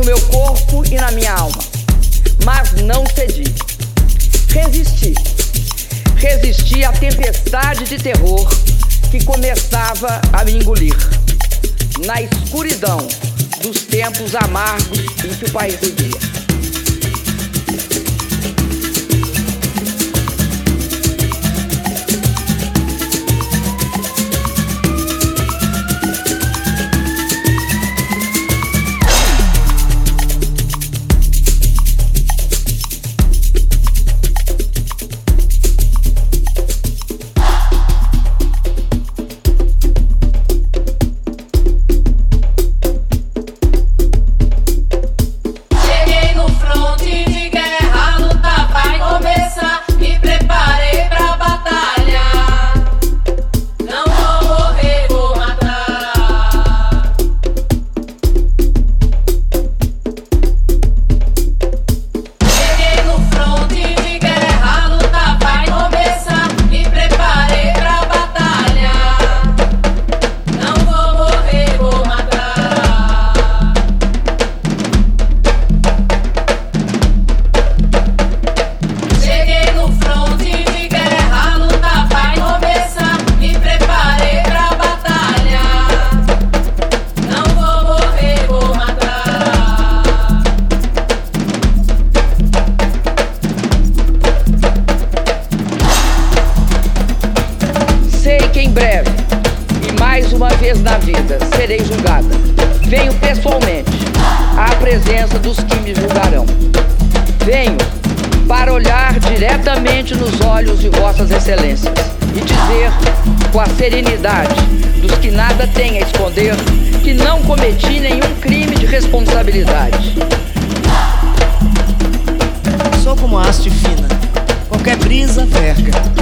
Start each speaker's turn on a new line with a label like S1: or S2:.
S1: no meu corpo e na minha alma. Mas não cedi. Resisti. Resisti à tempestade de terror que começava a me engolir. Na escuridão dos tempos amargos em que o país vivia. Uma vez na vida serei julgada. Venho pessoalmente à presença dos que me julgarão. Venho para olhar diretamente nos olhos de Vossas Excelências e dizer com a serenidade dos que nada têm a esconder que não cometi nenhum crime de responsabilidade.
S2: Sou como haste fina, qualquer brisa verga.